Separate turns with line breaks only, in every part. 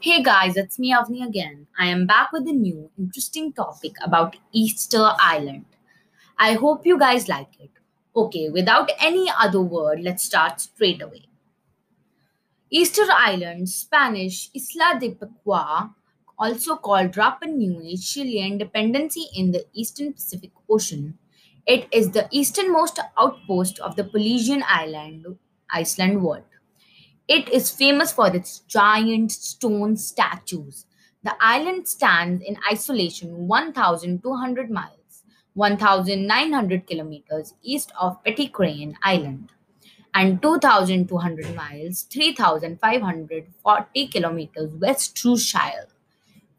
Hey guys, it's me Avni again. I am back with a new interesting topic about Easter Island. I hope you guys like it. Okay, without any other word, let's start straight away. Easter Island, Spanish Isla de Pascua, also called Rapa Nui, Chilean dependency in the eastern Pacific Ocean. It is the easternmost outpost of the Polynesian island, Iceland world. It is famous for its giant stone statues. The island stands in isolation 1,200 miles, 1,900 kilometers east of Petit Pitcairn Island, and 2,200 miles, 3,540 kilometers west to Chile,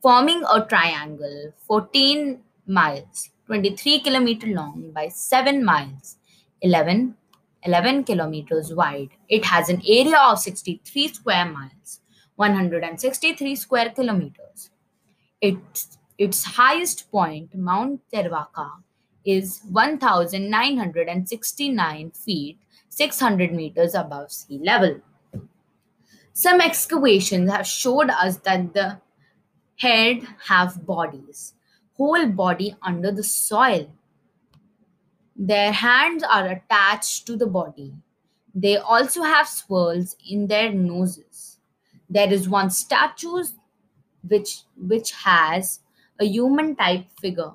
forming a triangle 14 miles, 23 kilometers long by 7 miles, 11 11 kilometers wide. It has an area of 63 square miles, 163 square kilometers. Its, its highest point, Mount Terevaka, is 1,969 feet, 600 meters above sea level. Some excavations have showed us that the head have bodies, whole body under the soil. Their hands are attached to the body. They also have swirls in their noses. There is one statue which, which has a human type figure.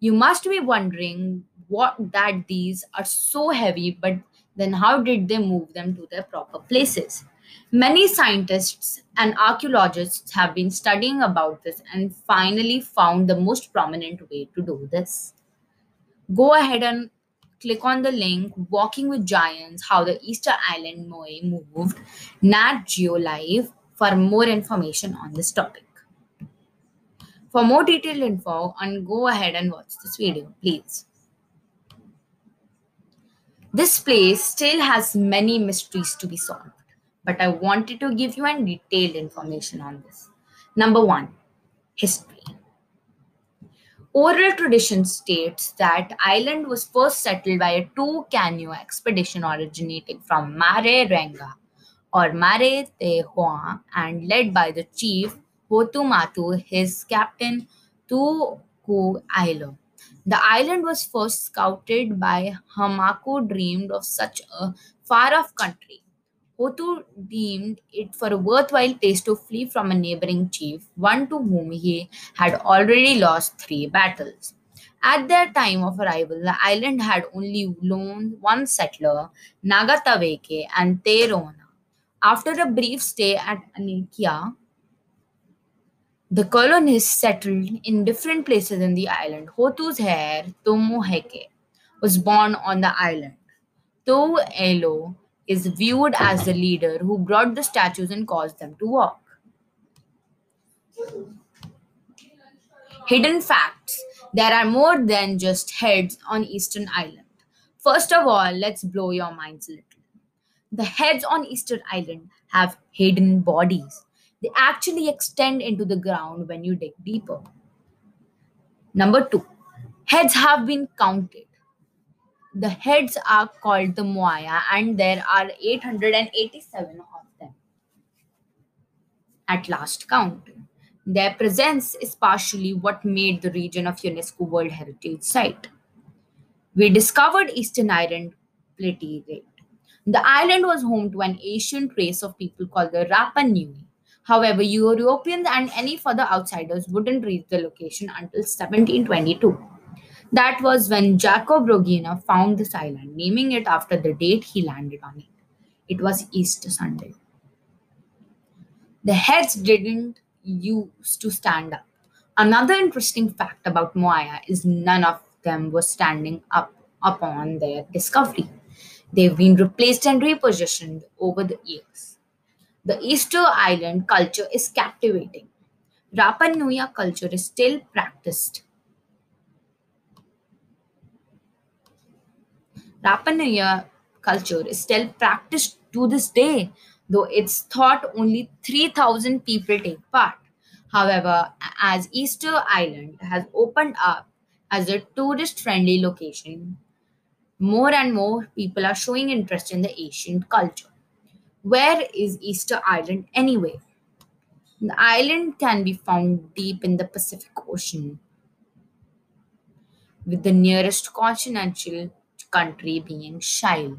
You must be wondering what that these are so heavy, but then how did they move them to their proper places? Many scientists and archaeologists have been studying about this and finally found the most prominent way to do this. Go ahead and click on the link Walking with Giants How the Easter Island Moai Moved, Nat Geo Live, for more information on this topic. For more detailed info, and go ahead and watch this video, please. This place still has many mysteries to be solved, but I wanted to give you a detailed information on this. Number one, history. Oral tradition states that island was first settled by a two-canoe expedition originating from Marae Renga or Mare Te Hoa and led by the chief Hotu Matu'a, his captain Tuku Ailo. The island was first scouted by Hau-Maka dreamed of such a far-off country. Hotu deemed it for a worthwhile place to flee from a neighboring chief, one to whom he had already lost three battles. At their time of arrival, the island had only lone one settler, Nagataweke and Terona. After a brief stay at Anakena, the colonists settled in different places in the island. Hotu's heir, Tu'u Maheke, was born on the island. Toelo is viewed as the leader who brought the statues and caused them to walk. Hidden facts there are more than just heads on Eastern Island. First of all, let's blow your minds a little. The heads on Eastern Island have hidden bodies. They actually extend into the ground when you dig deeper. Number two, heads have been counted. The heads are called the Moai, and there are 887 of them at last count. Their presence is partially what made the region of UNESCO World Heritage Site. We discovered Eastern Island pretty late. The island was home to an ancient race of people called the Rapa Nui. However, Europeans and any further outsiders wouldn't reach the location until 1722. That was when Jacob Roggeveen found this island, naming it after the date he landed on it. It was Easter Sunday. The heads didn't use to stand up. Another interesting fact about Moai is none of them was standing up upon their discovery. They've been replaced and repositioned over the years. The Easter Island culture is captivating. Rapa Nui culture is still practiced Rapa Nui culture is still practiced to this day, though it's thought only 3,000 people take part. However, as Easter Island has opened up as a tourist friendly location, more and more people are showing interest in the ancient culture. Where is Easter Island anyway? The island can be found deep in the Pacific Ocean, with the nearest continental country being Chile,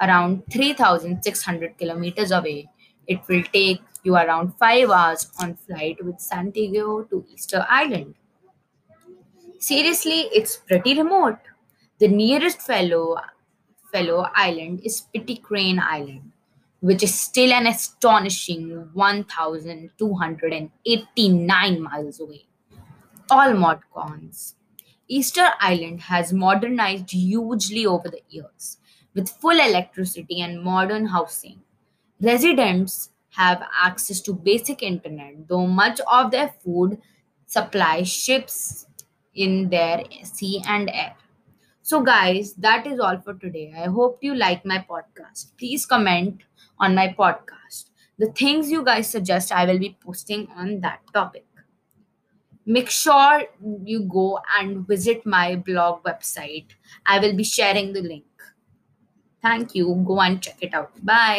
around 3,600 kilometers away. It will take you around 5 hours on flight with Santiago to Easter Island. Seriously, it's pretty remote. The nearest fellow fellow island is Pitcairn Island, which is still an astonishing 1,289 miles away. All mod cons. Easter Island has modernized hugely over the years, with full electricity and modern housing. Residents have access to basic internet, though much of their food supply ships in their sea and air. So, guys, that is all for today. I hope you like my podcast. Please comment on my podcast. The things you guys suggest, I will be posting on that topic. Make sure you go and visit my blog website. I will be sharing the link. Thank you. Go and check it out. Bye.